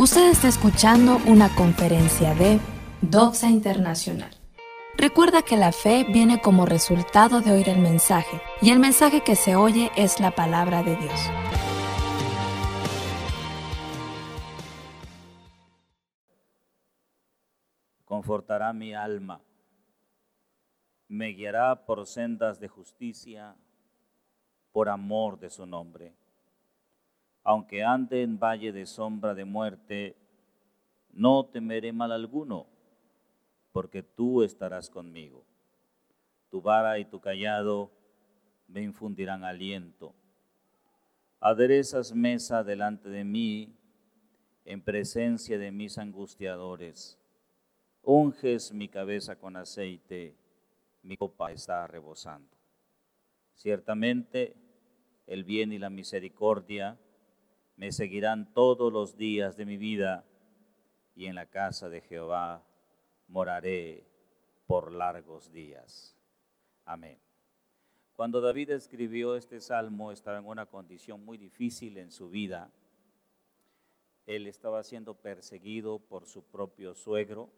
Usted está escuchando una conferencia de Doxa Internacional. Recuerda que la fe viene como resultado de oír el mensaje, y el mensaje que se oye es la palabra de Dios. Confortará mi alma, me guiará por sendas de justicia, por amor de su nombre aunque ande en valle de sombra de muerte, no temeré mal alguno, porque tú estarás conmigo. Tu vara y tu callado me infundirán aliento. Aderezas mesa delante de mí en presencia de mis angustiadores. Unges mi cabeza con aceite, mi copa está rebosando. Ciertamente el bien y la misericordia me seguirán todos los días de mi vida y en la casa de Jehová moraré por largos días. Amén. Cuando David escribió este salmo estaba en una condición muy difícil en su vida. Él estaba siendo perseguido por su propio suegro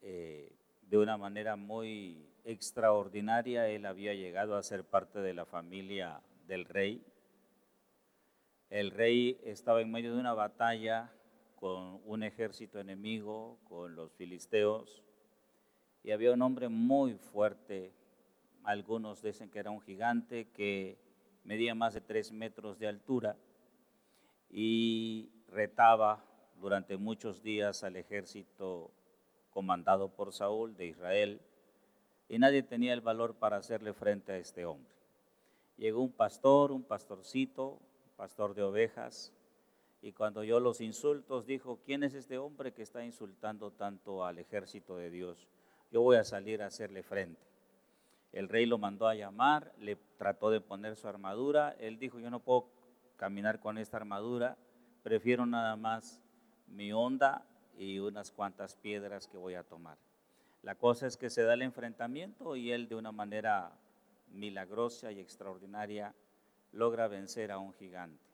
eh, de una manera muy extraordinaria. Él había llegado a ser parte de la familia del rey el rey estaba en medio de una batalla con un ejército enemigo, con los filisteos, y había un hombre muy fuerte, algunos dicen que era un gigante que medía más de tres metros de altura y retaba durante muchos días al ejército comandado por Saúl de Israel, y nadie tenía el valor para hacerle frente a este hombre. Llegó un pastor, un pastorcito, pastor de ovejas, y cuando oyó los insultos dijo, ¿quién es este hombre que está insultando tanto al ejército de Dios? Yo voy a salir a hacerle frente. El rey lo mandó a llamar, le trató de poner su armadura, él dijo, yo no puedo caminar con esta armadura, prefiero nada más mi onda y unas cuantas piedras que voy a tomar. La cosa es que se da el enfrentamiento y él de una manera milagrosa y extraordinaria logra vencer a un gigante.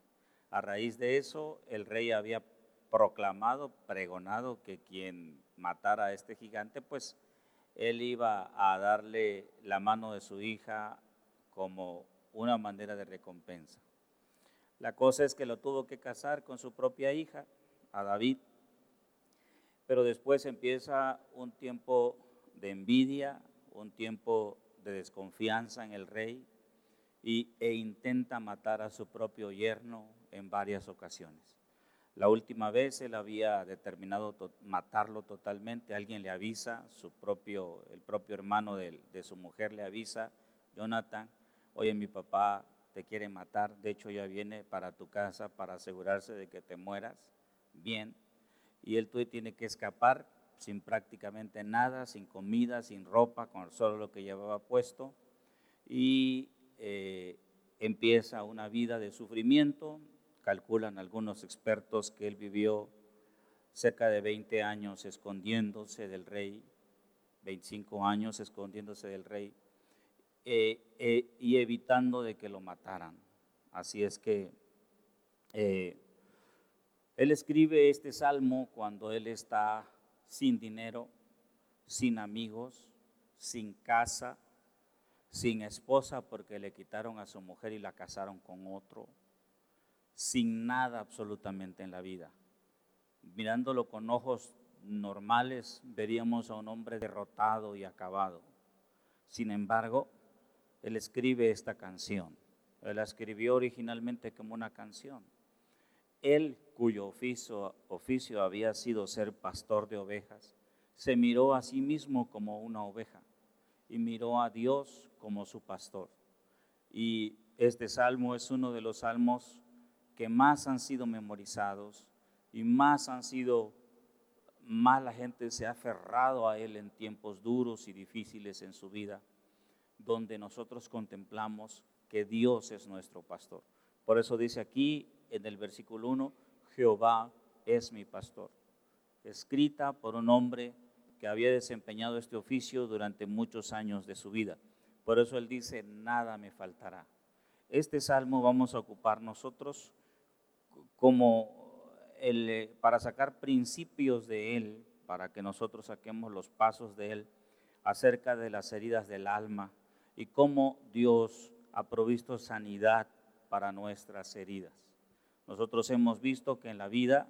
A raíz de eso, el rey había proclamado, pregonado que quien matara a este gigante, pues él iba a darle la mano de su hija como una manera de recompensa. La cosa es que lo tuvo que casar con su propia hija, a David, pero después empieza un tiempo de envidia, un tiempo de desconfianza en el rey, e intenta matar a su propio yerno en varias ocasiones. La última vez él había determinado matarlo totalmente, alguien le avisa, su propio, el propio hermano de, su mujer le avisa, Jonathan, oye mi papá te quiere matar, de hecho ya viene para tu casa para asegurarse de que te mueras bien, y él tiene que escapar sin prácticamente nada, sin comida, sin ropa, con solo lo que llevaba puesto, y eh, empieza una vida de sufrimiento. Calculan algunos expertos que él vivió cerca de 20 años escondiéndose del rey, 25 años escondiéndose del rey eh, eh, y evitando de que lo mataran. Así es que él escribe este salmo cuando él está sin dinero, sin amigos, sin casa, sin esposa porque le quitaron a su mujer y la casaron con otro, sin nada absolutamente en la vida. Mirándolo con ojos normales, veríamos a un hombre derrotado y acabado. Sin embargo, él escribe esta canción. Él la escribió originalmente como una canción. Él, cuyo oficio, oficio había sido ser pastor de ovejas, se miró a sí mismo como una oveja y miró a Dios como su pastor. Y este salmo es uno de los salmos que más han sido memorizados y más han sido, más la gente se ha aferrado a él en tiempos duros y difíciles en su vida, donde nosotros contemplamos que Dios es nuestro pastor. Por eso dice aquí en el versículo 1, Jehová es mi pastor, escrita por un hombre que había desempeñado este oficio durante muchos años de su vida. Por eso él dice, nada me faltará. Este salmo vamos a ocupar nosotros como eh, para sacar principios de Él, para que nosotros saquemos los pasos de Él acerca de las heridas del alma y cómo Dios ha provisto sanidad para nuestras heridas. Nosotros hemos visto que en la vida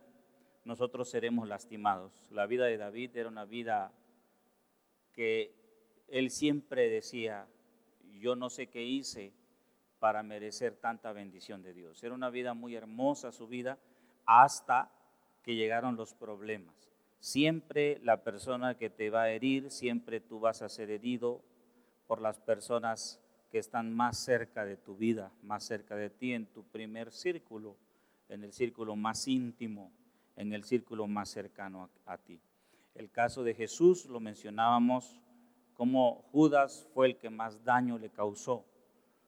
nosotros seremos lastimados. La vida de David era una vida que él siempre decía, yo no sé qué hice para merecer tanta bendición de Dios. Era una vida muy hermosa su vida hasta que llegaron los problemas. Siempre la persona que te va a herir, siempre tú vas a ser herido por las personas que están más cerca de tu vida, más cerca de ti, en tu primer círculo, en el círculo más íntimo, en el círculo más cercano a, ti. El caso de Jesús lo mencionábamos como Judas fue el que más daño le causó.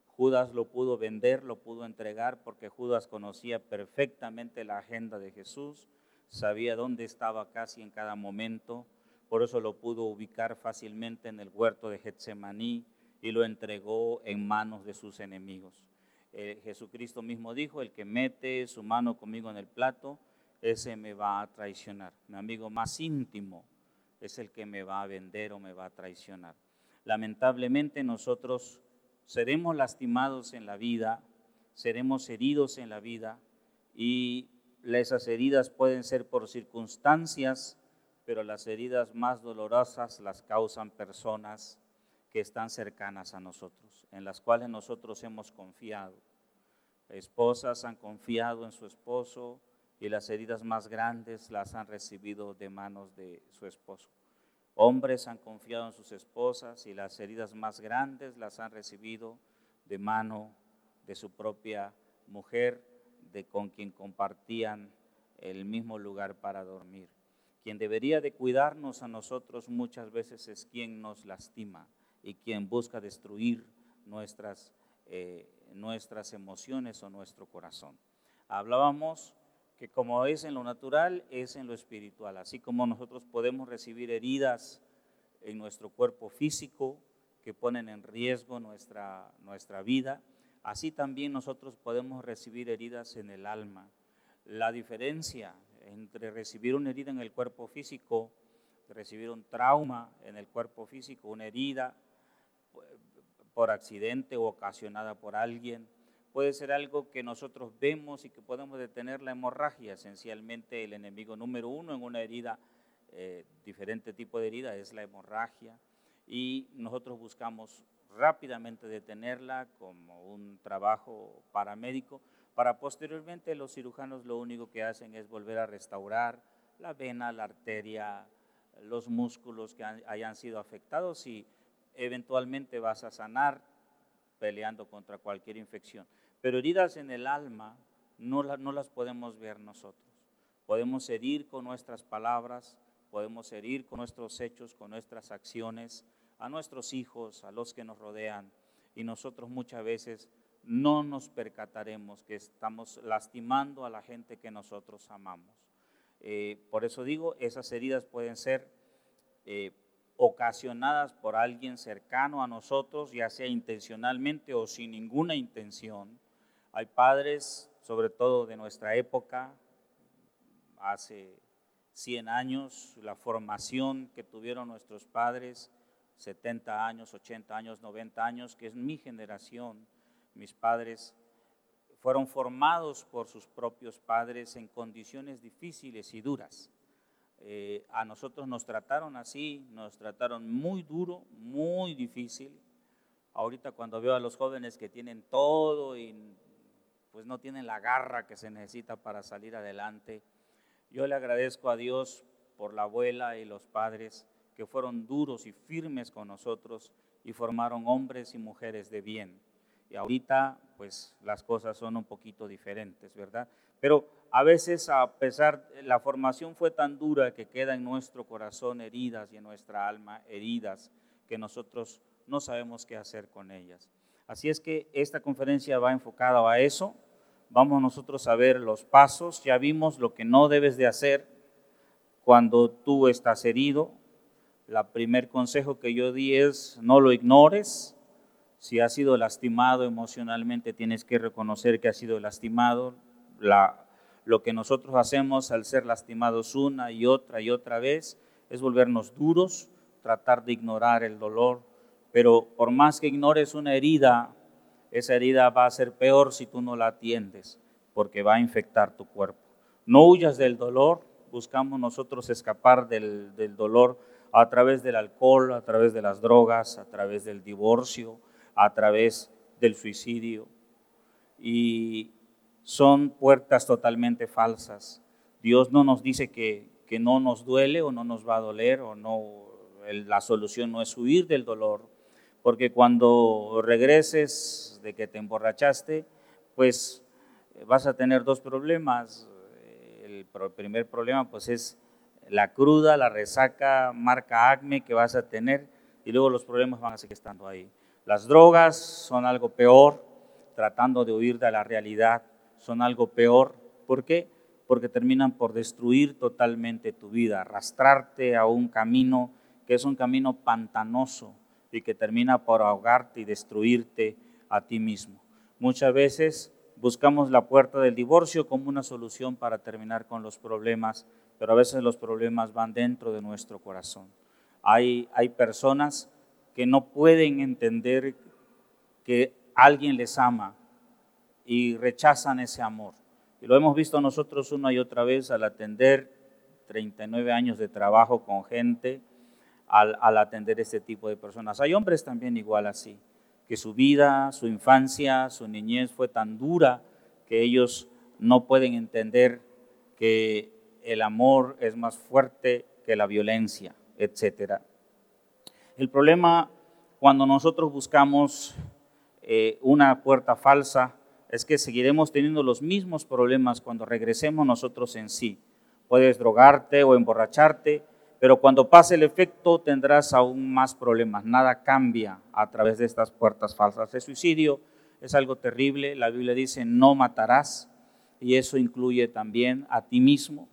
Judas lo pudo vender, lo pudo entregar porque Judas conocía perfectamente la agenda de Jesús, sabía dónde estaba casi en cada momento, por eso lo pudo ubicar fácilmente en el huerto de Getsemaní y lo entregó en manos de sus enemigos. Eh, Jesucristo mismo dijo, el que mete su mano conmigo en el plato, ese me va a traicionar. Mi amigo más íntimo es el que me va a vender o me va a traicionar. Lamentablemente nosotros seremos lastimados en la vida, seremos heridos en la vida y esas heridas pueden ser por circunstancias, pero las heridas más dolorosas las causan personas que están cercanas a nosotros, en las cuales nosotros hemos confiado. Esposas han confiado en su esposo y las heridas más grandes las han recibido de manos de su esposo. Hombres han confiado en sus esposas y las heridas más grandes las han recibido de mano de su propia mujer de con quien compartían el mismo lugar para dormir. Quien debería de cuidarnos a nosotros muchas veces es quien nos lastima y quien busca destruir nuestras, eh, nuestras emociones o nuestro corazón. Hablábamos que como es en lo natural, es en lo espiritual. Así como nosotros podemos recibir heridas en nuestro cuerpo físico que ponen en riesgo nuestra, nuestra vida, Así también nosotros podemos recibir heridas en el alma. La diferencia entre recibir una herida en el cuerpo físico, recibir un trauma en el cuerpo físico, una herida por accidente o ocasionada por alguien, puede ser algo que nosotros vemos y que podemos detener la hemorragia. Esencialmente el enemigo número uno en una herida, eh, diferente tipo de herida, es la hemorragia. Y nosotros buscamos rápidamente detenerla como un trabajo paramédico, para posteriormente los cirujanos lo único que hacen es volver a restaurar la vena, la arteria, los músculos que hayan sido afectados y eventualmente vas a sanar peleando contra cualquier infección. Pero heridas en el alma no, no las podemos ver nosotros. Podemos herir con nuestras palabras, podemos herir con nuestros hechos, con nuestras acciones, a nuestros hijos, a los que nos rodean, y nosotros muchas veces no nos percataremos que estamos lastimando a la gente que nosotros amamos. Eh, por eso digo, esas heridas pueden ser eh, ocasionadas por alguien cercano a nosotros, ya sea intencionalmente o sin ninguna intención. Hay padres, sobre todo de nuestra época, hace 100 años, la formación que tuvieron nuestros padres, 70 años, 80 años, 90 años, que es mi generación. Mis padres fueron formados por sus propios padres en condiciones difíciles y duras. Eh, a nosotros nos trataron así, nos trataron muy duro, muy difícil. Ahorita cuando veo a los jóvenes que tienen todo y pues no tienen la garra que se necesita para salir adelante, yo le agradezco a Dios por la abuela y los padres que fueron duros y firmes con nosotros y formaron hombres y mujeres de bien. Y ahorita, pues las cosas son un poquito diferentes, ¿verdad? Pero a veces, a pesar, la formación fue tan dura que queda en nuestro corazón heridas y en nuestra alma heridas que nosotros no sabemos qué hacer con ellas. Así es que esta conferencia va enfocada a eso. Vamos nosotros a ver los pasos. Ya vimos lo que no debes de hacer cuando tú estás herido, la primer consejo que yo di es no lo ignores. Si has sido lastimado emocionalmente, tienes que reconocer que has sido lastimado. La, Lo que nosotros hacemos al ser lastimados una y otra y otra vez es volvernos duros, tratar de ignorar el dolor, pero por más que ignores una herida, esa herida va a ser peor si tú no la atiendes, porque va a infectar tu cuerpo. No huyas del dolor, buscamos nosotros escapar del, dolor a través del alcohol, a través de las drogas, a través del divorcio, a través del suicidio. Y son puertas totalmente falsas. Dios no nos dice que, que no nos duele o no nos va a doler o no, la solución no es huir del dolor, porque cuando regreses de que te emborrachaste, pues vas a tener dos problemas. El primer problema pues es la cruda, la resaca, marca acme que vas a tener y luego los problemas van a seguir estando ahí. Las drogas son algo peor, tratando de huir de la realidad, son algo peor. ¿Por qué? Porque terminan por destruir totalmente tu vida, arrastrarte a un camino que es un camino pantanoso y que termina por ahogarte y destruirte a ti mismo. Muchas veces buscamos la puerta del divorcio como una solución para terminar con los problemas, pero a veces los problemas van dentro de nuestro corazón. Hay, hay personas que no pueden entender que alguien les ama y rechazan ese amor. Y lo hemos visto nosotros una y otra vez al atender 39 años de trabajo con gente, al, atender este tipo de personas. Hay hombres también igual así, que su vida, su infancia, su niñez fue tan dura que ellos no pueden entender que el amor es más fuerte que la violencia, etc. El problema cuando nosotros buscamos eh, una puerta falsa es que seguiremos teniendo los mismos problemas cuando regresemos nosotros en sí. Puedes drogarte o emborracharte, pero cuando pase el efecto tendrás aún más problemas. Nada cambia a través de estas puertas falsas. El suicidio es algo terrible. La Biblia dice, no matarás, y eso incluye también a ti mismo.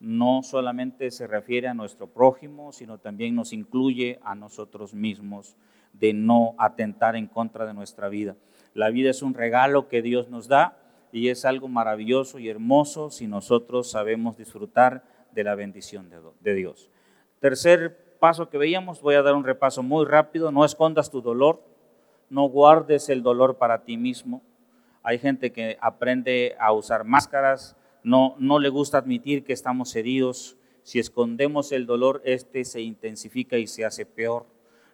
No solamente se refiere a nuestro prójimo, sino también nos incluye a nosotros mismos de no atentar en contra de nuestra vida. La vida es un regalo que Dios nos da y es algo maravilloso y hermoso si nosotros sabemos disfrutar de la bendición de Dios. Tercer paso que veíamos, voy a dar un repaso muy rápido, no escondas tu dolor, no guardes el dolor para ti mismo. Hay gente que aprende a usar máscaras, no, no le gusta admitir que estamos heridos. Si escondemos el dolor, este se intensifica y se hace peor.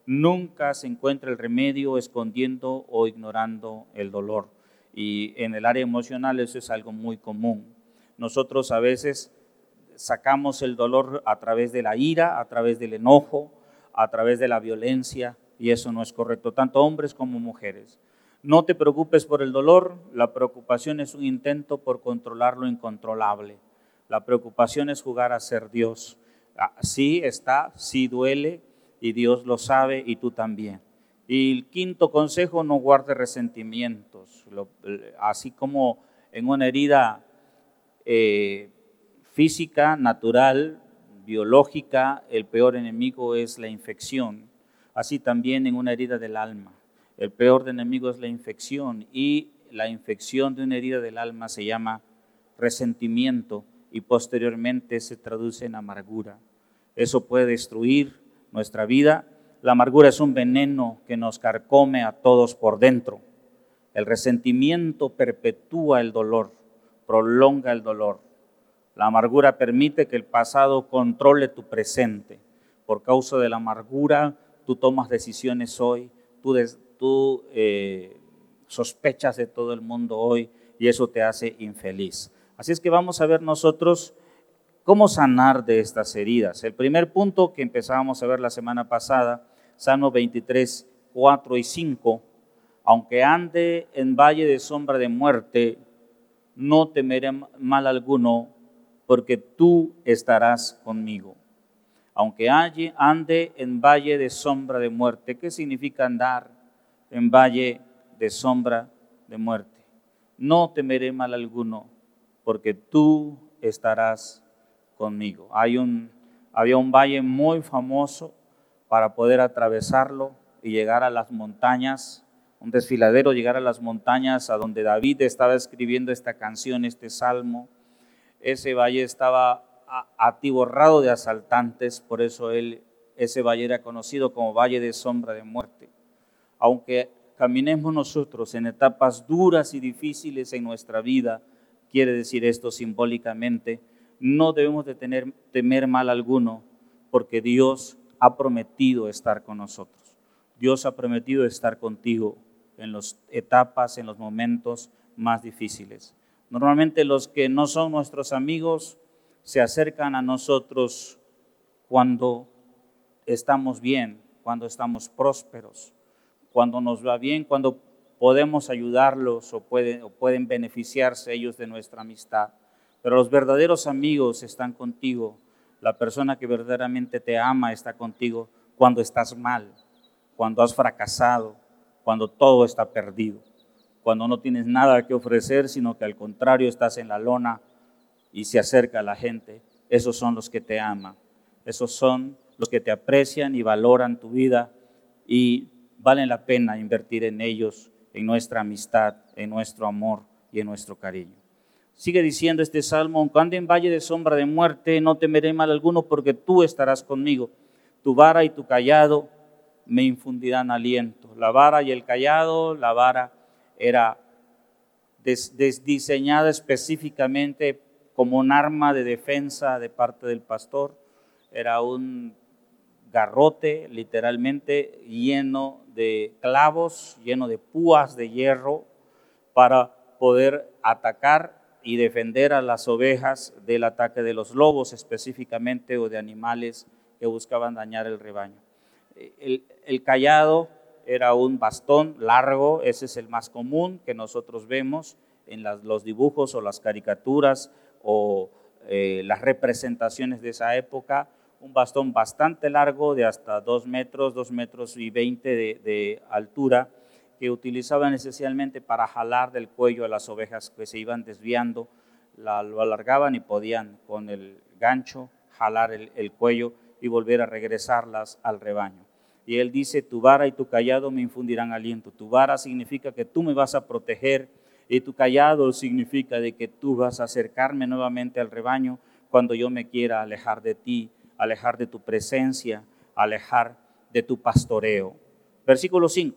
Nunca se encuentra el remedio escondiendo o ignorando el dolor. Y en el área emocional eso es algo muy común. Nosotros a veces sacamos el dolor a través de la ira, a través del enojo, a través de la violencia, y eso no es correcto, tanto hombres como mujeres. No te preocupes por el dolor, la preocupación es un intento por controlar lo incontrolable. La preocupación es jugar a ser Dios. Ah, sí está, sí duele, y Dios lo sabe y tú también. Y el quinto consejo, no guarde resentimientos. así como en una herida eh, física, natural, biológica, el peor enemigo es la infección. Así también en una herida del alma. El peor enemigo es la infección y la infección de una herida del alma se llama resentimiento y posteriormente se traduce en amargura. Eso puede destruir nuestra vida. La amargura es un veneno que nos carcome a todos por dentro. El resentimiento perpetúa el dolor, prolonga el dolor. La amargura permite que el pasado controle tu presente. Por causa de la amargura, tú tomas decisiones hoy, tú, eh, sospechas de todo el mundo hoy y eso te hace infeliz. Así es que vamos a ver nosotros ¿Cómo sanar de estas heridas? El primer punto que empezábamos a ver la semana pasada, Salmo 23, 4 y 5, aunque ande en valle de sombra de muerte, no temeré mal alguno, porque tú estarás conmigo. Aunque ande en valle de sombra de muerte, ¿qué significa andar en valle de sombra de muerte? No temeré mal alguno, porque tú estarás conmigo. Había un valle muy famoso para poder atravesarlo y llegar a las montañas, un desfiladero, llegar a las montañas a donde David estaba escribiendo esta canción, este salmo. Ese valle estaba atiborrado de asaltantes, por eso ese valle era conocido como Valle de Sombra de Muerte. Aunque caminemos nosotros en etapas duras y difíciles en nuestra vida, quiere decir esto simbólicamente, no debemos temer mal alguno, porque Dios ha prometido estar con nosotros. Dios ha prometido estar contigo en las etapas, en los momentos más difíciles. Normalmente los que no son nuestros amigos se acercan a nosotros cuando estamos bien, cuando estamos prósperos, cuando nos va bien, cuando podemos ayudarlos o pueden, o pueden beneficiarse ellos de nuestra amistad. Pero los verdaderos amigos están contigo. La persona que verdaderamente te ama está contigo cuando estás mal, cuando has fracasado, cuando todo está perdido, cuando no tienes nada que ofrecer, sino que al contrario estás en la lona y se acerca la gente. Esos son los que te aman. Esos son los que te aprecian y valoran tu vida y valen la pena invertir en ellos, en nuestra amistad, en nuestro amor y en nuestro cariño. Sigue diciendo este salmo, aunque en valle de sombra de muerte, no temeré mal alguno porque tú estarás conmigo. Tu vara y tu callado me infundirán aliento. La vara y el callado, la vara era diseñada específicamente como un arma de defensa de parte del pastor. Era un garrote literalmente lleno de clavos, lleno de púas de hierro para poder atacar y defender a las ovejas del ataque de los lobos específicamente o de animales que buscaban dañar el rebaño. El, callado era un bastón largo, ese es el más común que nosotros vemos en los dibujos o las caricaturas o eh, las representaciones de esa época, un bastón bastante largo de hasta dos metros, dos metros y veinte de altura, que utilizaban esencialmente para jalar del cuello a las ovejas que se iban desviando, la, lo alargaban y podían con el gancho jalar el cuello y volver a regresarlas al rebaño. Y él dice, tu vara y tu callado me infundirán aliento. Tu vara significa que tú me vas a proteger y tu callado significa de que tú vas a acercarme nuevamente al rebaño cuando yo me quiera alejar de ti, alejar de tu presencia, alejar de tu pastoreo. Versículo 5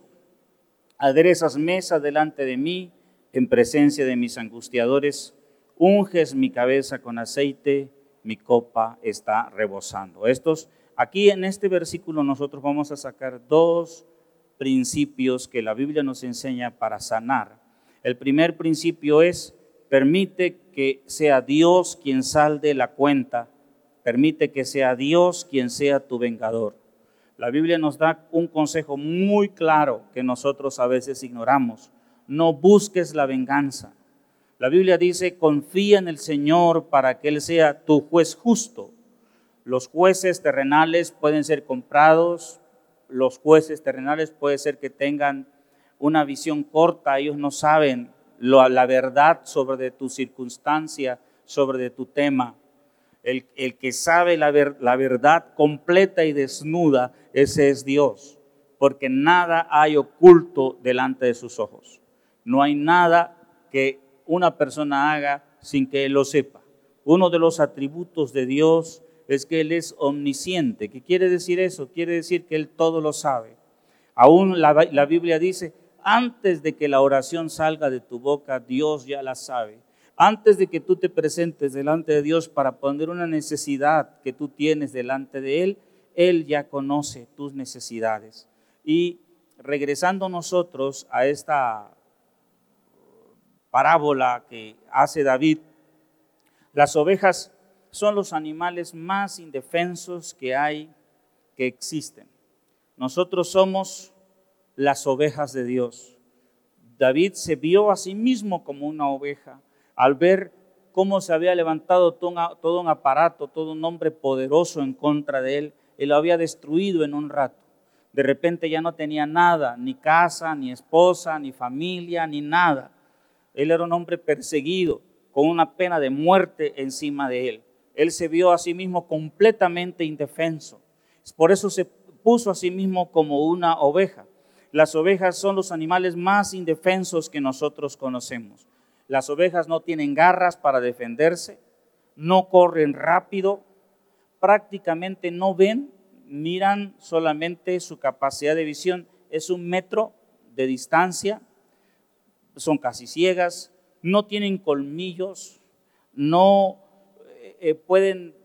aderezas mesa delante de mí en presencia de mis angustiadores, unges mi cabeza con aceite, mi copa está rebosando. Estos, aquí en este versículo nosotros vamos a sacar dos principios que la Biblia nos enseña para sanar. El primer principio es, permite que sea Dios quien salde la cuenta, permite que sea Dios quien sea tu vengador. La Biblia nos da un consejo muy claro que nosotros a veces ignoramos. No busques la venganza. La Biblia dice, confía en el Señor para que Él sea tu juez justo. Los jueces terrenales pueden ser comprados, los jueces terrenales puede ser que tengan una visión corta, ellos no saben la verdad sobre tu circunstancia, sobre tu tema. El, que sabe la, la verdad completa y desnuda, ese es Dios, porque nada hay oculto delante de sus ojos. No hay nada que una persona haga sin que él lo sepa. Uno de los atributos de Dios es que Él es omnisciente. ¿Qué quiere decir eso? Quiere decir que Él todo lo sabe. Aún la, la Biblia dice, antes de que la oración salga de tu boca, Dios ya la sabe antes de que tú te presentes delante de Dios para poner una necesidad que tú tienes delante de Él, Él ya conoce tus necesidades. Y regresando nosotros a esta parábola que hace David, las ovejas son los animales más indefensos que hay, que existen. Nosotros somos las ovejas de Dios. David se vio a sí mismo como una oveja al ver cómo se había levantado todo un aparato, todo un hombre poderoso en contra de él, él lo había destruido en un rato. De repente ya no tenía nada, ni casa, ni esposa, ni familia, ni nada. Él era un hombre perseguido, con una pena de muerte encima de él. Él se vio a sí mismo completamente indefenso. Por eso se puso a sí mismo como una oveja. Las ovejas son los animales más indefensos que nosotros conocemos. Las ovejas no tienen garras para defenderse. no corren rápido, prácticamente no ven, miran solamente su capacidad de visión, es un metro de distancia, son casi ciegas, no tienen colmillos, no eh, pueden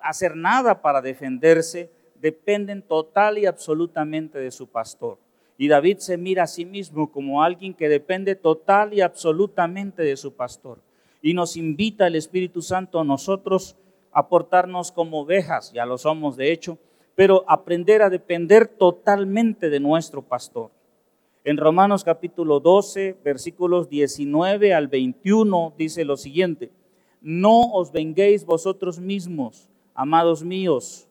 hacer nada para defenderse, dependen total y absolutamente de su pastor. Y David se mira a sí mismo como alguien que depende total y absolutamente de su pastor. Y nos invita el Espíritu Santo a nosotros a portarnos como ovejas, ya lo somos de hecho, pero aprender a depender totalmente de nuestro pastor. En Romanos capítulo 12, versículos 19 al 21 dice lo siguiente, no os venguéis vosotros mismos, amados míos,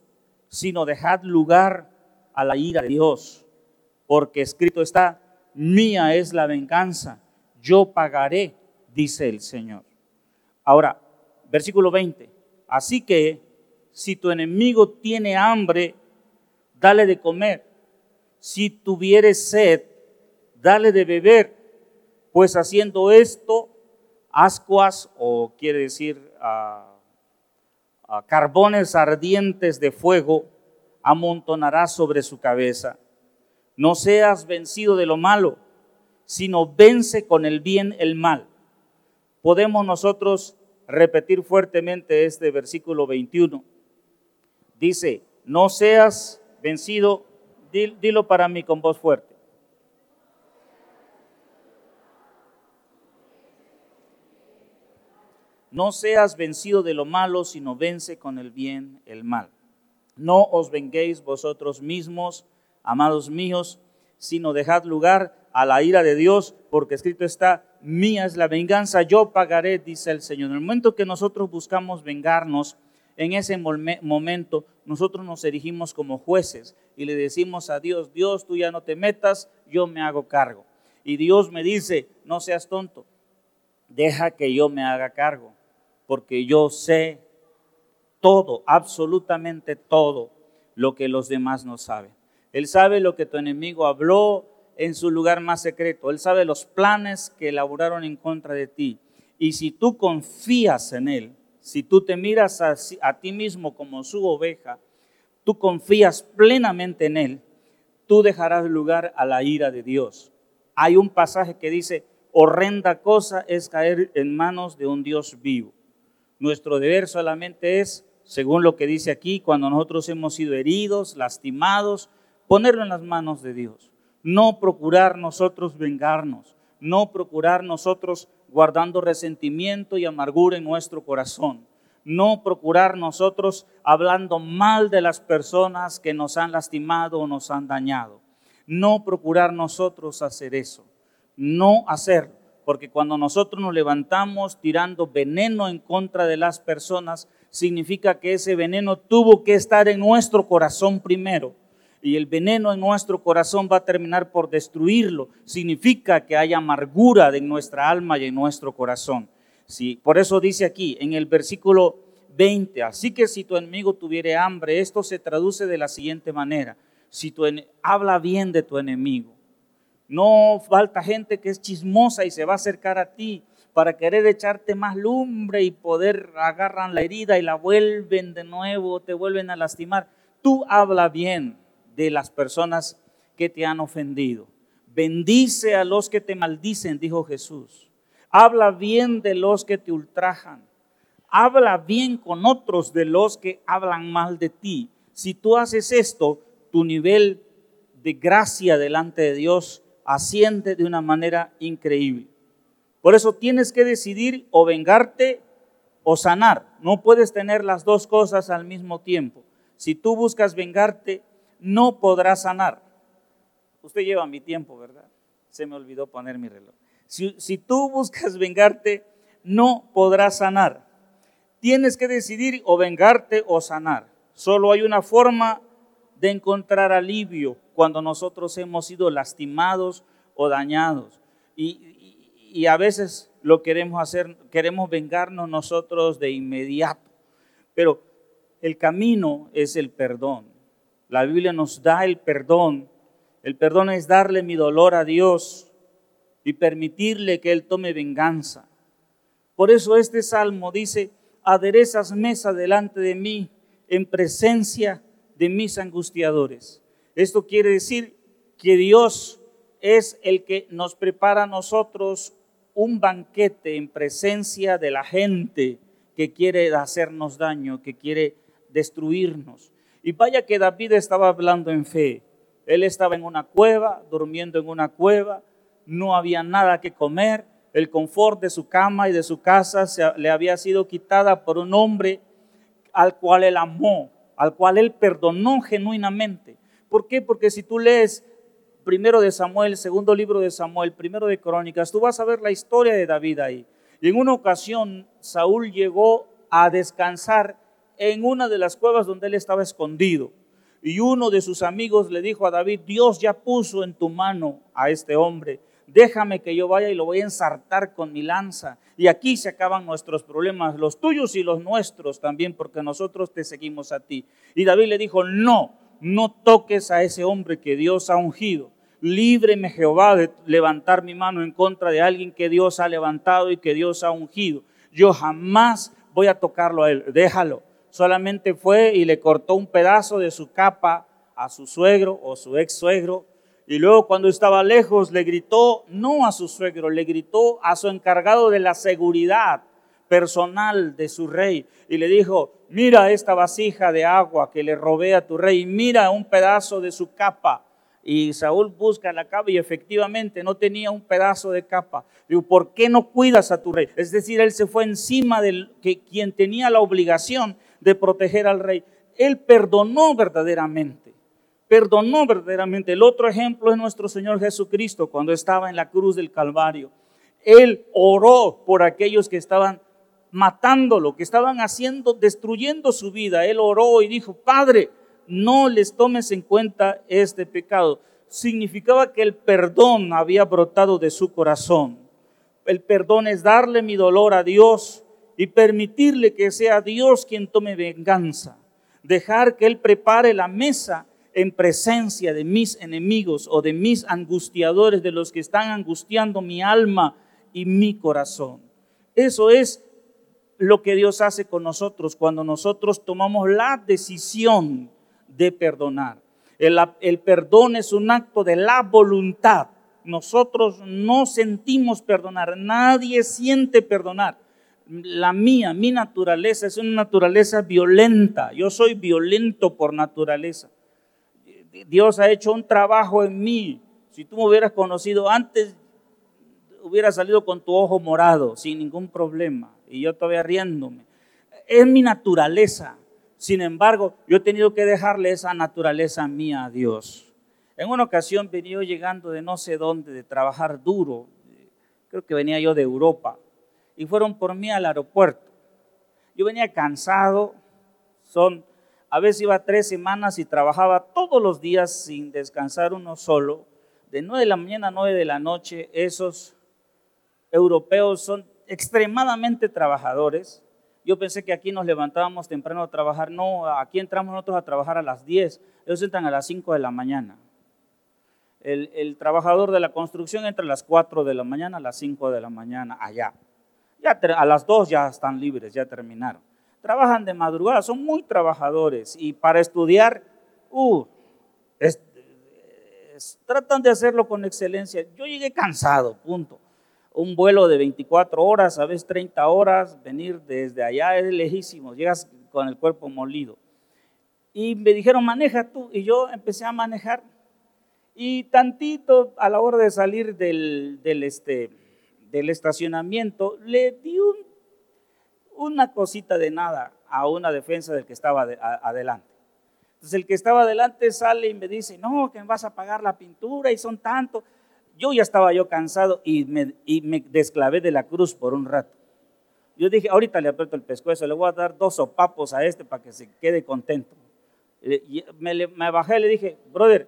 sino dejad lugar a la ira de Dios, porque escrito está, mía es la venganza, yo pagaré, dice el Señor. Ahora, versículo 20, así que si tu enemigo tiene hambre, dale de comer, si tuviere sed, dale de beber, pues haciendo esto, ascuas, o quiere decir a carbones ardientes de fuego, amontonará sobre su cabeza. No seas vencido de lo malo, sino vence con el bien el mal. Podemos nosotros repetir fuertemente este versículo 21. Dice, no seas vencido, dilo para mí con voz fuerte No seas vencido de lo malo, sino vence con el bien el mal. No os venguéis vosotros mismos, amados míos, sino dejad lugar a la ira de Dios, porque escrito está, mía es la venganza, yo pagaré, dice el Señor. En el momento que nosotros buscamos vengarnos, en ese momento nosotros nos erigimos como jueces y le decimos a Dios, Dios, tú ya no te metas, yo me hago cargo. Y Dios me dice, no seas tonto, deja que yo me haga cargo porque yo sé todo, absolutamente todo lo que los demás no saben. Él sabe lo que tu enemigo habló en su lugar más secreto. Él sabe los planes que elaboraron en contra de ti. Y si tú confías en Él, si tú te miras a, ti mismo como su oveja, tú confías plenamente en Él, tú dejarás lugar a la ira de Dios. Hay un pasaje que dice, horrenda cosa es caer en manos de un Dios vivo. Nuestro deber solamente es, según lo que dice aquí, cuando nosotros hemos sido heridos, lastimados, ponerlo en las manos de Dios. No procurar nosotros vengarnos, no procurar nosotros guardando resentimiento y amargura en nuestro corazón. No procurar nosotros hablando mal de las personas que nos han lastimado o nos han dañado. No procurar nosotros hacer eso. No hacerlo porque cuando nosotros nos levantamos tirando veneno en contra de las personas, significa que ese veneno tuvo que estar en nuestro corazón primero. Y el veneno en nuestro corazón va a terminar por destruirlo. Significa que hay amargura en nuestra alma y en nuestro corazón. Sí, por eso dice aquí en el versículo 20, así que si tu enemigo tuviere hambre, esto se traduce de la siguiente manera. Si tu habla bien de tu enemigo, no falta gente que es chismosa y se va a acercar a ti para querer echarte más lumbre y poder agarran la herida y la vuelven de nuevo, te vuelven a lastimar. Tú habla bien de las personas que te han ofendido. Bendice a los que te maldicen, dijo Jesús. Habla bien de los que te ultrajan. Habla bien con otros de los que hablan mal de ti. Si tú haces esto, tu nivel de gracia delante de Dios asciende de una manera increíble. Por eso tienes que decidir o vengarte o sanar. No puedes tener las dos cosas al mismo tiempo. Si tú buscas vengarte, no podrás sanar. Usted lleva mi tiempo, ¿verdad? Se me olvidó poner mi reloj. Si, si tú buscas vengarte, no podrás sanar. Tienes que decidir o vengarte o sanar. Solo hay una forma de encontrar alivio cuando nosotros hemos sido lastimados o dañados. Y, a veces lo queremos hacer, queremos vengarnos nosotros de inmediato. Pero el camino es el perdón. La Biblia nos da el perdón. El perdón es darle mi dolor a Dios y permitirle que Él tome venganza. Por eso este salmo dice, aderezas mesa delante de mí en presencia de mis angustiadores. Esto quiere decir que Dios es el que nos prepara a nosotros un banquete en presencia de la gente que quiere hacernos daño, que quiere destruirnos. Y vaya que David estaba hablando en fe. Él estaba en una cueva, durmiendo en una cueva, no había nada que comer, el confort de su cama y de su casa se, le había sido quitada por un hombre al cual él amó, al cual él perdonó genuinamente. ¿Por qué? Porque si tú lees primero de Samuel, segundo libro de Samuel, primero de Crónicas, tú vas a ver la historia de David ahí. Y en una ocasión Saúl llegó a descansar en una de las cuevas donde él estaba escondido. Y uno de sus amigos le dijo a David, Dios ya puso en tu mano a este hombre. Déjame que yo vaya y lo voy a ensartar con mi lanza. Y aquí se acaban nuestros problemas, los tuyos y los nuestros también, porque nosotros te seguimos a ti. Y David le dijo, no, no toques a ese hombre que Dios ha ungido. Líbreme Jehová de levantar mi mano en contra de alguien que Dios ha levantado y que Dios ha ungido. Yo jamás voy a tocarlo a él. Déjalo solamente fue y le cortó un pedazo de su capa a su suegro o su ex suegro. Y luego cuando estaba lejos le gritó, no a su suegro, le gritó a su encargado de la seguridad personal de su rey. Y le dijo, mira esta vasija de agua que le robé a tu rey, mira un pedazo de su capa. Y Saúl busca la capa y efectivamente no tenía un pedazo de capa. Digo, ¿por qué no cuidas a tu rey? Es decir, él se fue encima que quien tenía la obligación de proteger al rey. Él perdonó verdaderamente. Perdonó verdaderamente. El otro ejemplo es nuestro Señor Jesucristo cuando estaba en la cruz del Calvario. Él oró por aquellos que estaban matándolo, que estaban haciendo, destruyendo su vida. Él oró y dijo, Padre, no les tomes en cuenta este pecado. Significaba que el perdón había brotado de su corazón. El perdón es darle mi dolor a Dios y permitirle que sea Dios quien tome venganza. Dejar que Él prepare la mesa en presencia de mis enemigos o de mis angustiadores, de los que están angustiando mi alma y mi corazón. Eso es lo que Dios hace con nosotros cuando nosotros tomamos la decisión de perdonar. El, perdón es un acto de la voluntad. Nosotros no sentimos perdonar, nadie siente perdonar la mía, mi naturaleza es una naturaleza violenta. Yo soy violento por naturaleza. Dios ha hecho un trabajo en mí. Si tú me hubieras conocido antes, hubiera salido con tu ojo morado sin ningún problema. Y yo todavía riéndome. Es mi naturaleza. Sin embargo, yo he tenido que dejarle esa naturaleza mía a Dios. En una ocasión venía llegando de no sé dónde, de trabajar duro. Creo que venía yo de Europa y fueron por mí al aeropuerto. Yo venía cansado, son, a veces iba tres semanas y trabajaba todos los días sin descansar uno solo, de nueve de la mañana a nueve de la noche, esos europeos son extremadamente trabajadores. Yo pensé que aquí nos levantábamos temprano a trabajar, no, aquí entramos nosotros a trabajar a las 10, ellos entran a las 5 de la mañana. El, trabajador de la construcción entra a las 4 de la mañana, a las 5 de la mañana, allá. Ya a las dos ya están libres, ya terminaron. Trabajan de madrugada, son muy trabajadores y para estudiar, uh, tratan de hacerlo con excelencia. Yo llegué cansado, punto. Un vuelo de 24 horas, a veces 30 horas, venir desde allá es lejísimo, llegas con el cuerpo molido. Y me dijeron, maneja tú, y yo empecé a manejar. Y tantito a la hora de salir del, del este, del estacionamiento, le di una cosita de nada a una defensa del que estaba adelante. Entonces el que estaba adelante sale y me dice, no, que me vas a pagar la pintura y son tanto. Yo ya estaba yo cansado y me, y me desclavé de la cruz por un rato. Yo dije, ahorita le aprieto el pescuezo, le voy a dar dos sopapos a este para que se quede contento. Y me, bajé y le dije, brother,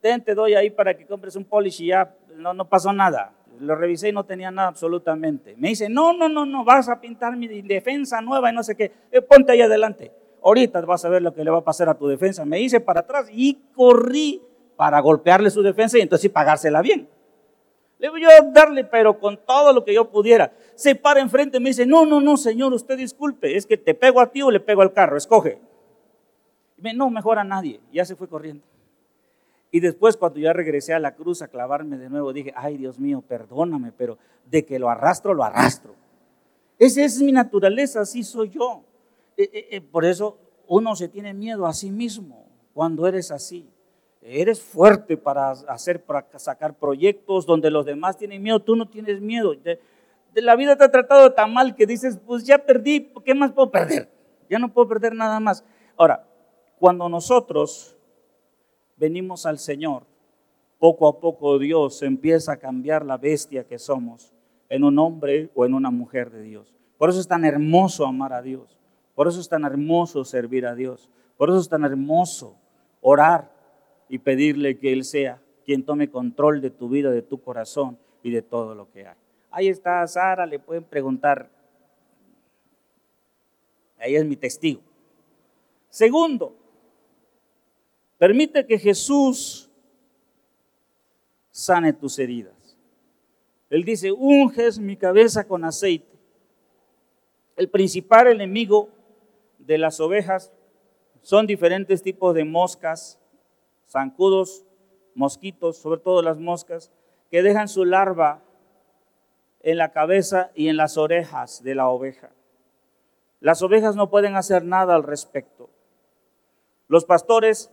ten, te doy ahí para que compres un polish y ya no, no pasó nada lo revisé y no tenía nada absolutamente. Me dice, no, no, no, no, vas a pintar mi defensa nueva y no sé qué. Eh, ponte ahí adelante. Ahorita vas a ver lo que le va a pasar a tu defensa. Me hice para atrás y corrí para golpearle su defensa y entonces pagársela bien. Le voy a darle, pero con todo lo que yo pudiera. Se para enfrente y me dice, no, no, no, señor, usted disculpe, es que te pego a ti o le pego al carro, escoge. me, no, mejor a nadie. Ya se fue corriendo. Y después cuando ya regresé a la cruz a clavarme de nuevo, dije, ay Dios mío, perdóname, pero de que lo arrastro, lo arrastro. Esa es mi naturaleza, así soy yo. Eh, eh, eh, por eso uno se tiene miedo a sí mismo cuando eres así. Eres fuerte para hacer, para sacar proyectos donde los demás tienen miedo, tú no tienes miedo. De, la vida te ha tratado tan mal que dices, pues ya perdí, ¿qué más puedo perder? Ya no puedo perder nada más. Ahora, cuando nosotros venimos al Señor, poco a poco Dios empieza a cambiar la bestia que somos en un hombre o en una mujer de Dios. Por eso es tan hermoso amar a Dios. Por eso es tan hermoso servir a Dios. Por eso es tan hermoso orar y pedirle que Él sea quien tome control de tu vida, de tu corazón y de todo lo que hay. Ahí está Sara, le pueden preguntar. Ahí es mi testigo. Segundo, permite que Jesús sane tus heridas. Él dice, unges mi cabeza con aceite. El principal enemigo de las ovejas son diferentes tipos de moscas zancudos, mosquitos, sobre todo las moscas, que dejan su larva en la cabeza y en las orejas de la oveja. Las ovejas no pueden hacer nada al respecto. Los pastores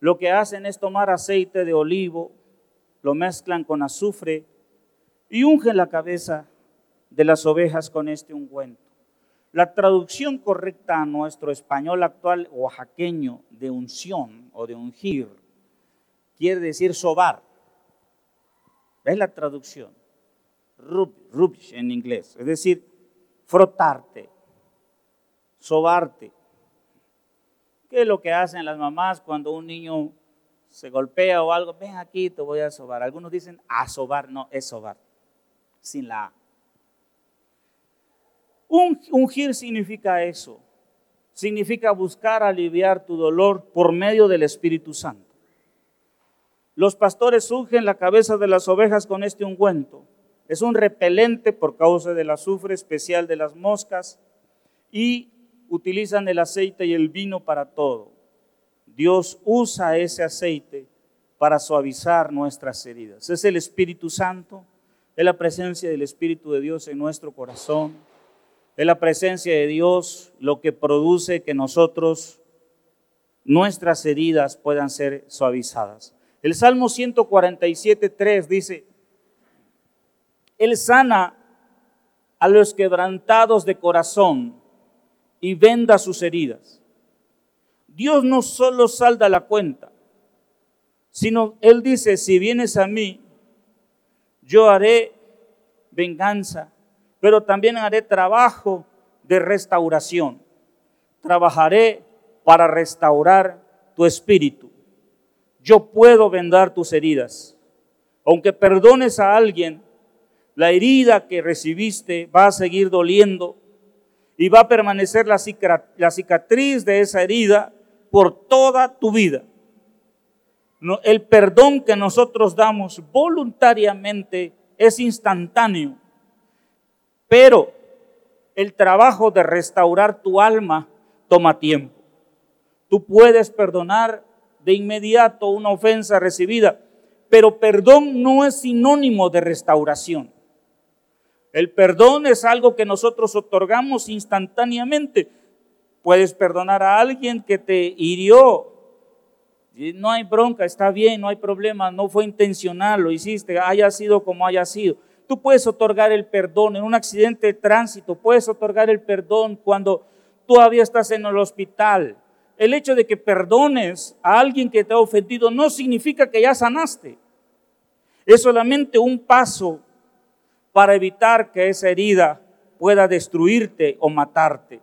lo que hacen es tomar aceite de olivo, lo mezclan con azufre y ungen la cabeza de las ovejas con este ungüento. La traducción correcta a nuestro español actual oaxaqueño de unción o de ungir quiere decir sobar. Es la traducción. Rub, en inglés. Es decir, frotarte, sobarte. ¿Qué es lo que hacen las mamás cuando un niño se golpea o algo? Ven aquí, te voy a sobar. Algunos dicen a sobar, no, es sobar, sin la A. Ungir significa eso. Significa buscar aliviar tu dolor por medio del Espíritu Santo. Los pastores ungen la cabeza de las ovejas con este ungüento. Es un repelente por causa del azufre especial de las moscas y utilizan el aceite y el vino para todo. Dios usa ese aceite para suavizar nuestras heridas. Es el Espíritu Santo, es la presencia del Espíritu de Dios en nuestro corazón es la presencia de Dios lo que produce que nosotros, nuestras heridas puedan ser suavizadas. El Salmo 147, 3 dice, Él sana a los quebrantados de corazón y venda sus heridas. Dios no solo salda la cuenta, sino Él dice, si vienes a mí, yo haré venganza pero también haré trabajo de restauración. Trabajaré para restaurar tu espíritu. Yo puedo vendar tus heridas. Aunque perdones a alguien, la herida que recibiste va a seguir doliendo y va a permanecer la cicatriz de esa herida por toda tu vida. El perdón que nosotros damos voluntariamente es instantáneo pero el trabajo de restaurar tu alma toma tiempo. Tú puedes perdonar de inmediato una ofensa recibida, pero perdón no es sinónimo de restauración. El perdón es algo que nosotros otorgamos instantáneamente. Puedes perdonar a alguien que te hirió. No hay bronca, está bien, no hay problema, no fue intencional, lo hiciste, haya sido como haya sido. Tú puedes otorgar el perdón en un accidente de tránsito, puedes otorgar el perdón cuando todavía estás en el hospital. El hecho de que perdones a alguien que te ha ofendido no significa que ya sanaste. Es solamente un paso para evitar que esa herida pueda destruirte o matarte.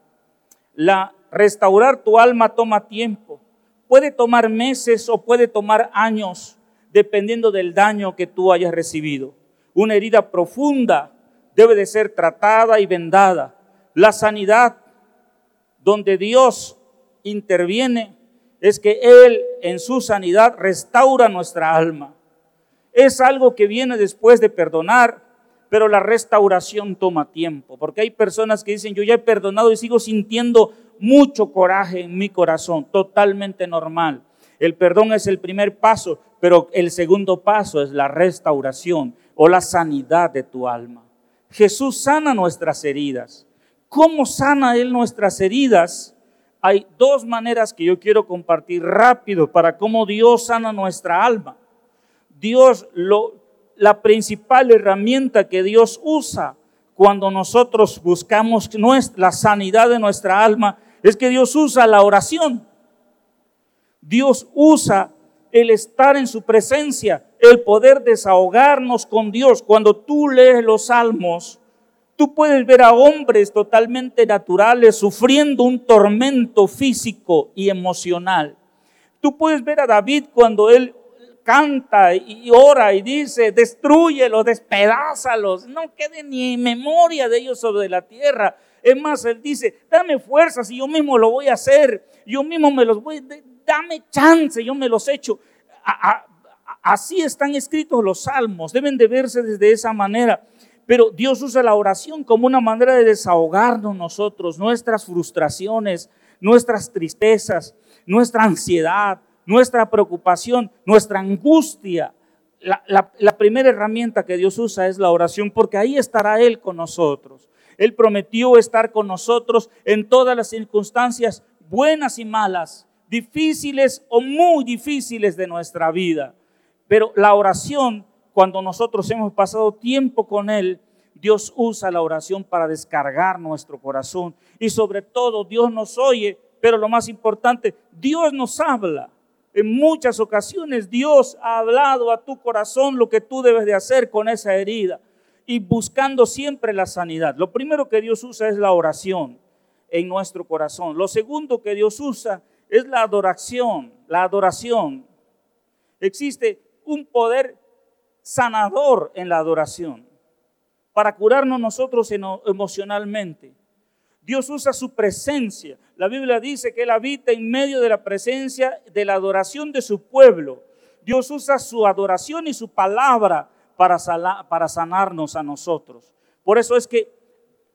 La restaurar tu alma toma tiempo. Puede tomar meses o puede tomar años, dependiendo del daño que tú hayas recibido. Una herida profunda debe de ser tratada y vendada. La sanidad donde Dios interviene es que Él en su sanidad restaura nuestra alma. es algo que viene después de perdonar, pero la restauración toma tiempo, porque hay personas que dicen, yo ya he perdonado y sigo sintiendo mucho coraje en mi corazón, totalmente normal. El perdón es el primer paso, pero el segundo paso es la restauración o la sanidad de tu alma. Jesús sana nuestras heridas. ¿Cómo sana Él nuestras heridas? Hay dos maneras que yo quiero compartir rápido para cómo Dios sana nuestra alma. Dios, lo, la principal herramienta que Dios usa cuando nosotros buscamos nuestra, la sanidad de nuestra alma es que Dios usa la oración. Dios usa el estar en su presencia, el poder desahogarnos con Dios. Cuando tú lees los salmos, tú puedes ver a hombres totalmente naturales sufriendo un tormento físico y emocional. Tú puedes ver a David cuando él canta y ora y dice, destruyelos, despedázalos, no quede ni memoria de ellos sobre la tierra. Es más, él dice, dame fuerzas y yo mismo lo voy a hacer, yo mismo me los voy, dame chance, yo me los echo. así están escritos los salmos, deben de verse desde esa manera. Pero Dios usa la oración como una manera de desahogarnos nosotros, nuestras frustraciones, nuestras tristezas, nuestra ansiedad, nuestra preocupación, nuestra angustia. La, primera herramienta que Dios usa es la oración porque ahí estará Él con nosotros. Él prometió estar con nosotros en todas las circunstancias buenas y malas, difíciles o muy difíciles de nuestra vida. Pero la oración, cuando nosotros hemos pasado tiempo con Él, Dios usa la oración para descargar nuestro corazón. Y sobre todo, Dios nos oye, pero lo más importante, Dios nos habla. En muchas ocasiones Dios ha hablado a tu corazón lo que tú debes de hacer con esa herida y buscando siempre la sanidad. Lo primero que Dios usa es la oración en nuestro corazón. Lo segundo que Dios usa es la adoración, la adoración. Existe un poder sanador en la adoración para curarnos nosotros emocionalmente. Dios usa su presencia. La Biblia dice que Él habita en medio de la presencia de la adoración de su pueblo. Dios usa su adoración y su palabra para, para sanarnos a nosotros. Por eso es que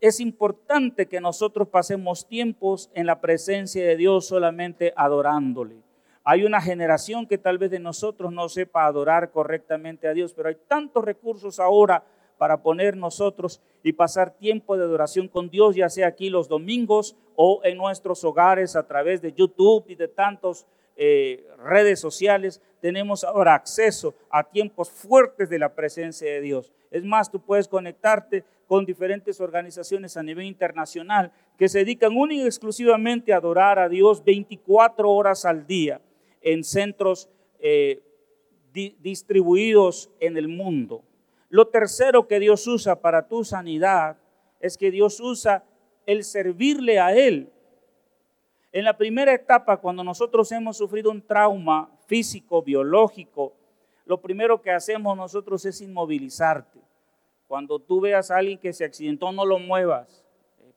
es importante que nosotros pasemos tiempos en la presencia de Dios solamente adorándole. Hay una generación que tal vez de nosotros no sepa adorar correctamente a Dios, pero hay tantos recursos ahora para poner nosotros y pasar tiempo de adoración con Dios, ya sea aquí los domingos o en nuestros hogares a través de YouTube y de tantas eh, redes sociales. Tenemos ahora acceso a tiempos fuertes de la presencia de Dios. Es más, tú puedes conectarte con diferentes organizaciones a nivel internacional que se dedican única y exclusivamente a adorar a Dios 24 horas al día en centros eh, distribuidos en el mundo. Lo tercero que Dios usa para tu sanidad es que Dios usa el servirle a Él. En la primera etapa, cuando nosotros hemos sufrido un trauma físico, biológico, lo primero que hacemos nosotros es inmovilizarte. Cuando tú veas a alguien que se accidentó, no lo muevas,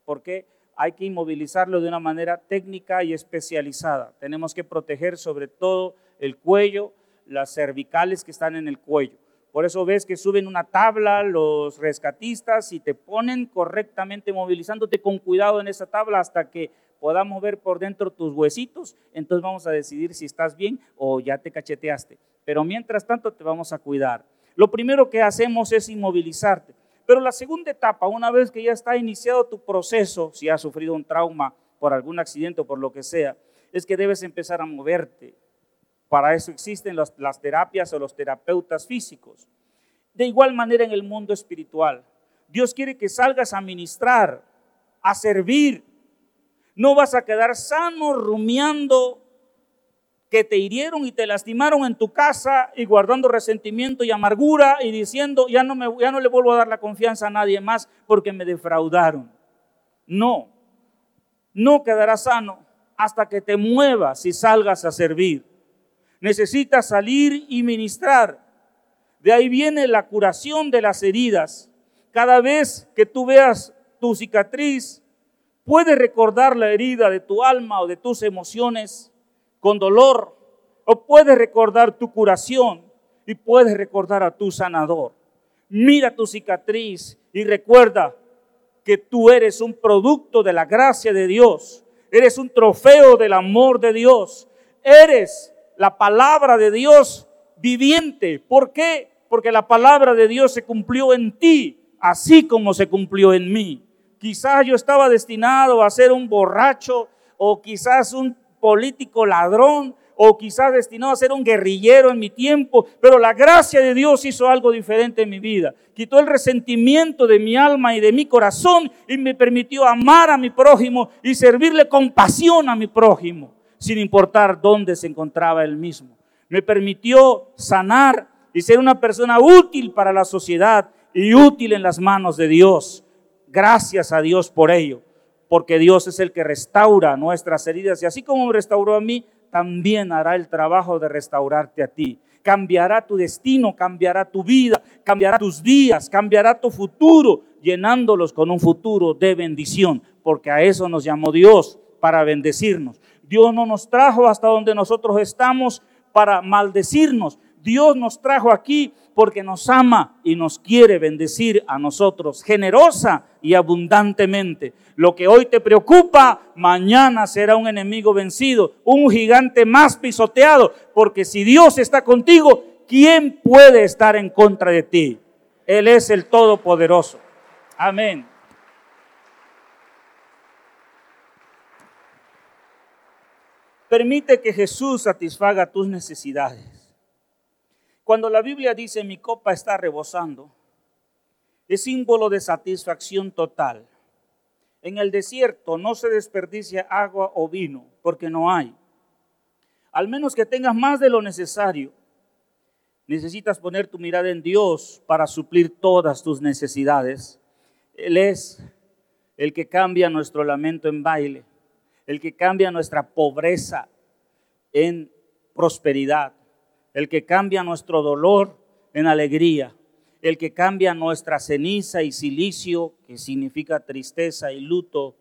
porque hay que inmovilizarlo de una manera técnica y especializada. Tenemos que proteger sobre todo el cuello, las cervicales que están en el cuello. Por eso ves que suben una tabla los rescatistas y te ponen correctamente movilizándote con cuidado en esa tabla hasta que podamos ver por dentro tus huesitos. Entonces vamos a decidir si estás bien o ya te cacheteaste. Pero mientras tanto te vamos a cuidar. Lo primero que hacemos es inmovilizarte. Pero la segunda etapa, una vez que ya está iniciado tu proceso, si has sufrido un trauma por algún accidente o por lo que sea, es que debes empezar a moverte, para eso existen las, terapias o los terapeutas físicos. De igual manera en el mundo espiritual. Dios quiere que salgas a ministrar, a servir. No vas a quedar sano rumiando que te hirieron y te lastimaron en tu casa y guardando resentimiento y amargura y diciendo, ya no, me, ya no le vuelvo a dar la confianza a nadie más porque me defraudaron. No, no quedarás sano hasta que te muevas y salgas a servir necesitas salir y ministrar. De ahí viene la curación de las heridas. Cada vez que tú veas tu cicatriz, puedes recordar la herida de tu alma o de tus emociones con dolor, o puedes recordar tu curación y puedes recordar a tu sanador. Mira tu cicatriz y recuerda que tú eres un producto de la gracia de Dios. Eres un trofeo del amor de Dios. Eres la palabra de Dios viviente. ¿Por qué? Porque la palabra de Dios se cumplió en ti, así como se cumplió en mí. Quizás yo estaba destinado a ser un borracho o quizás un político ladrón o quizás destinado a ser un guerrillero en mi tiempo, pero la gracia de Dios hizo algo diferente en mi vida. Quitó el resentimiento de mi alma y de mi corazón y me permitió amar a mi prójimo y servirle con pasión a mi prójimo, sin importar dónde se encontraba él mismo. Me permitió sanar y ser una persona útil para la sociedad y útil en las manos de Dios. Gracias a Dios por ello, porque Dios es el que restaura nuestras heridas y así como restauró a mí, también hará el trabajo de restaurarte a ti. Cambiará tu destino, cambiará tu vida, cambiará tus días, cambiará tu futuro, llenándolos con un futuro de bendición, porque a eso nos llamó Dios, para bendecirnos. Dios no nos trajo hasta donde nosotros estamos para maldecirnos. Dios nos trajo aquí porque nos ama y nos quiere bendecir a nosotros generosa y abundantemente. Lo que hoy te preocupa, mañana será un enemigo vencido, un gigante más pisoteado, porque si Dios está contigo, ¿quién puede estar en contra de ti? Él es el Todopoderoso. Amén. Permite que Jesús satisfaga tus necesidades. Cuando la Biblia dice mi copa está rebosando, es símbolo de satisfacción total. En el desierto no se desperdicia agua o vino porque no hay. Al menos que tengas más de lo necesario, necesitas poner tu mirada en Dios para suplir todas tus necesidades. Él es el que cambia nuestro lamento en baile, el que cambia nuestra pobreza en prosperidad el que cambia nuestro dolor en alegría, el que cambia nuestra ceniza y silicio, que significa tristeza y luto,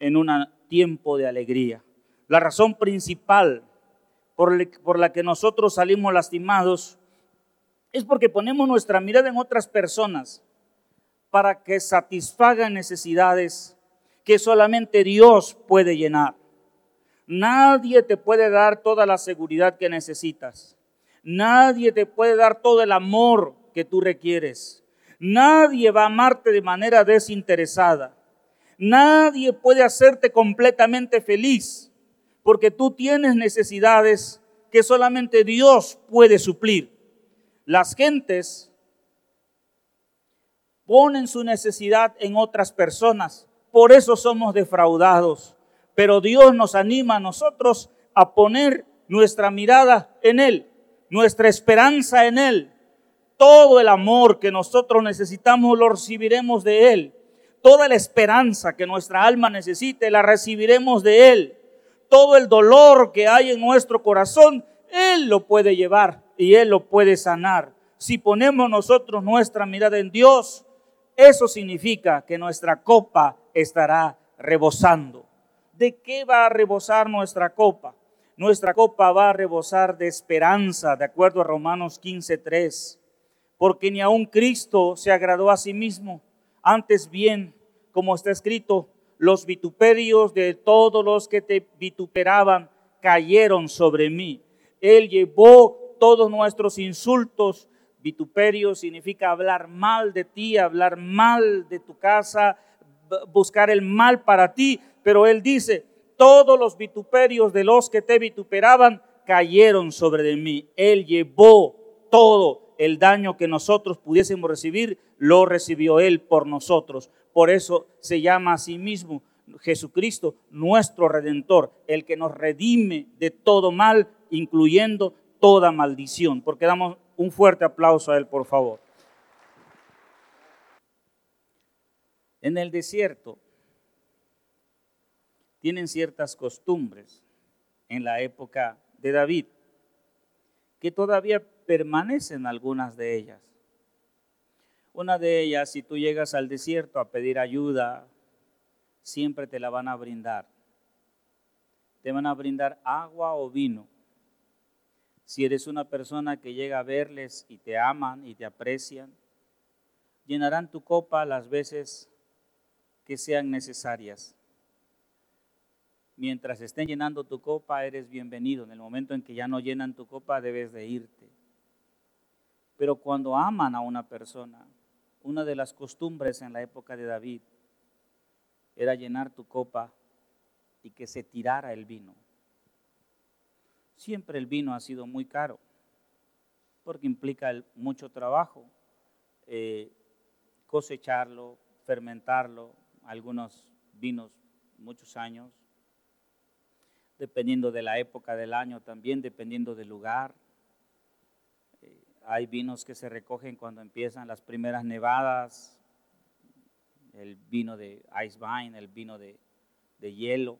en un tiempo de alegría. La razón principal por la que nosotros salimos lastimados es porque ponemos nuestra mirada en otras personas para que satisfagan necesidades que solamente Dios puede llenar. Nadie te puede dar toda la seguridad que necesitas. Nadie te puede dar todo el amor que tú requieres. Nadie va a amarte de manera desinteresada. Nadie puede hacerte completamente feliz porque tú tienes necesidades que solamente Dios puede suplir. Las gentes ponen su necesidad en otras personas, por eso somos defraudados. Pero Dios nos anima a nosotros a poner nuestra mirada en Él nuestra esperanza en Él. Todo el amor que nosotros necesitamos lo recibiremos de Él. Toda la esperanza que nuestra alma necesite la recibiremos de Él. Todo el dolor que hay en nuestro corazón, Él lo puede llevar y Él lo puede sanar. Si ponemos nosotros nuestra mirada en Dios, eso significa que nuestra copa estará rebosando. ¿De qué va a rebosar nuestra copa? nuestra copa va a rebosar de esperanza, de acuerdo a Romanos 15:3, porque ni aun Cristo se agradó a sí mismo, antes bien, como está escrito, los vituperios de todos los que te vituperaban cayeron sobre mí. Él llevó todos nuestros insultos. Vituperio significa hablar mal de ti, hablar mal de tu casa, buscar el mal para ti. Pero Él dice, todos los vituperios de los que te vituperaban cayeron sobre de mí. Él llevó todo el daño que nosotros pudiésemos recibir, lo recibió Él por nosotros. Por eso se llama a sí mismo Jesucristo, nuestro redentor, el que nos redime de todo mal, incluyendo toda maldición. Porque damos un fuerte aplauso a Él, por favor. En el desierto tienen ciertas costumbres en la época de David, que todavía permanecen algunas de ellas. Una de ellas, si tú llegas al desierto a pedir ayuda, siempre te la van a brindar. Te van a brindar agua o vino. Si eres una persona que llega a verles y te aman y te aprecian, llenarán tu copa las veces que sean necesarias. Mientras estén llenando tu copa, eres bienvenido. En el momento en que ya no llenan tu copa, debes de irte. Pero cuando aman a una persona, una de las costumbres en la época de David era llenar tu copa y que se tirara el vino. Siempre el vino ha sido muy caro, porque implica mucho trabajo eh, cosecharlo, fermentarlo, algunos vinos muchos años, dependiendo de la época del año también, dependiendo del lugar. Eh, hay vinos que se recogen cuando empiezan las primeras nevadas, el vino de ice vine, el vino de, de hielo.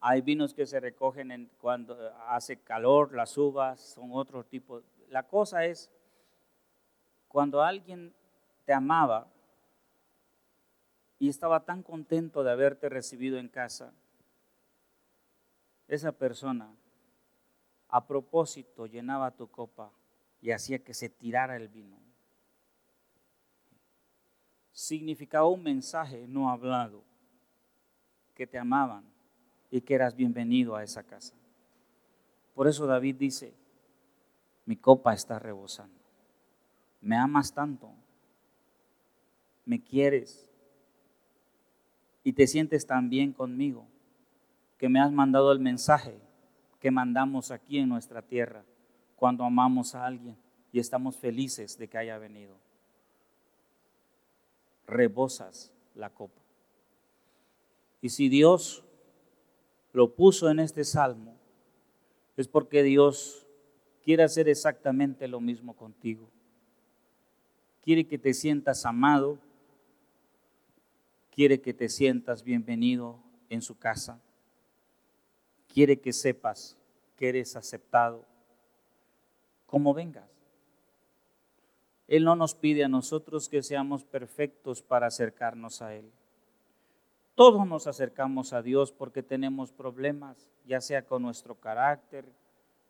Hay vinos que se recogen en cuando hace calor, las uvas son otro tipo. La cosa es, cuando alguien te amaba y estaba tan contento de haberte recibido en casa, esa persona a propósito llenaba tu copa y hacía que se tirara el vino. Significaba un mensaje no hablado, que te amaban y que eras bienvenido a esa casa. Por eso David dice, mi copa está rebosando. Me amas tanto, me quieres y te sientes tan bien conmigo que me has mandado el mensaje que mandamos aquí en nuestra tierra cuando amamos a alguien y estamos felices de que haya venido. Rebosas la copa. Y si Dios lo puso en este salmo, es porque Dios quiere hacer exactamente lo mismo contigo. Quiere que te sientas amado, quiere que te sientas bienvenido en su casa quiere que sepas que eres aceptado como vengas. Él no nos pide a nosotros que seamos perfectos para acercarnos a Él. Todos nos acercamos a Dios porque tenemos problemas, ya sea con nuestro carácter,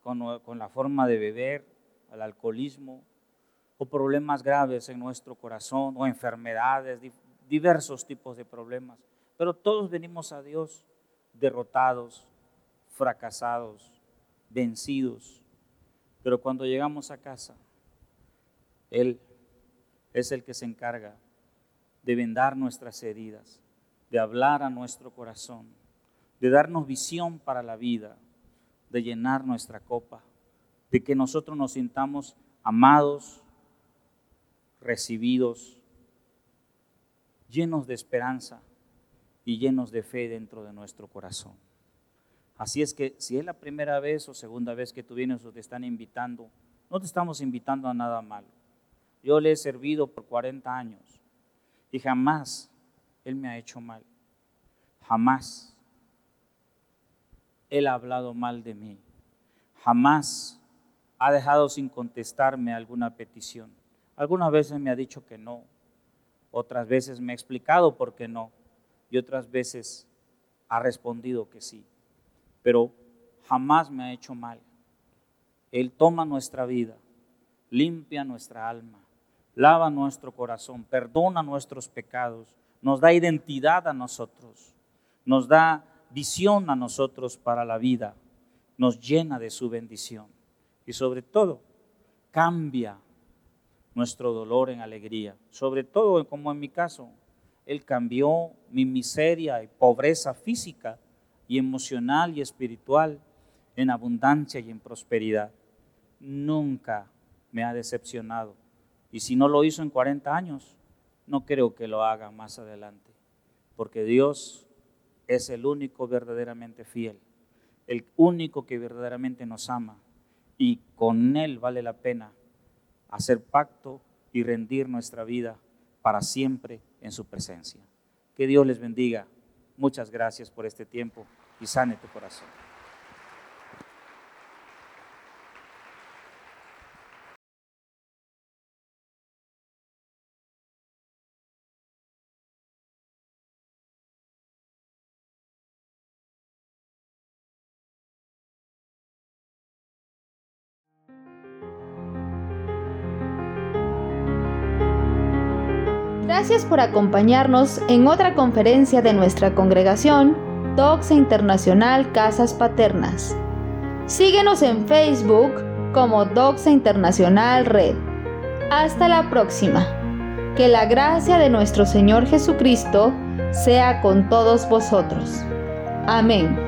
con, con la forma de beber, el alcoholismo, o problemas graves en nuestro corazón, o enfermedades, diversos tipos de problemas. Pero todos venimos a Dios derrotados, fracasados, vencidos. Pero cuando llegamos a casa, Él es el que se encarga de vendar nuestras heridas, de hablar a nuestro corazón, de darnos visión para la vida, de llenar nuestra copa, de que nosotros nos sintamos amados, recibidos, llenos de esperanza y llenos de fe dentro de nuestro corazón. Así es que si es la primera vez o segunda vez que tú vienes o te están invitando, no te estamos invitando a nada malo. Yo le he servido por 40 años y jamás Él me ha hecho mal. Jamás Él ha hablado mal de mí. Jamás ha dejado sin contestarme alguna petición. Algunas veces me ha dicho que no, otras veces me ha explicado por qué no y otras veces ha respondido que sí pero jamás me ha hecho mal. Él toma nuestra vida, limpia nuestra alma, lava nuestro corazón, perdona nuestros pecados, nos da identidad a nosotros, nos da visión a nosotros para la vida, nos llena de su bendición y sobre todo cambia nuestro dolor en alegría, sobre todo como en mi caso, Él cambió mi miseria y pobreza física y emocional y espiritual en abundancia y en prosperidad. Nunca me ha decepcionado. Y si no lo hizo en 40 años, no creo que lo haga más adelante. Porque Dios es el único verdaderamente fiel, el único que verdaderamente nos ama. Y con Él vale la pena hacer pacto y rendir nuestra vida para siempre en su presencia. Que Dios les bendiga. Muchas gracias por este tiempo y sane tu corazón. Gracias por acompañarnos en otra conferencia de nuestra congregación, Doxa Internacional Casas Paternas. Síguenos en Facebook como Doxa Internacional Red. Hasta la próxima. Que la gracia de nuestro Señor Jesucristo sea con todos vosotros. Amén.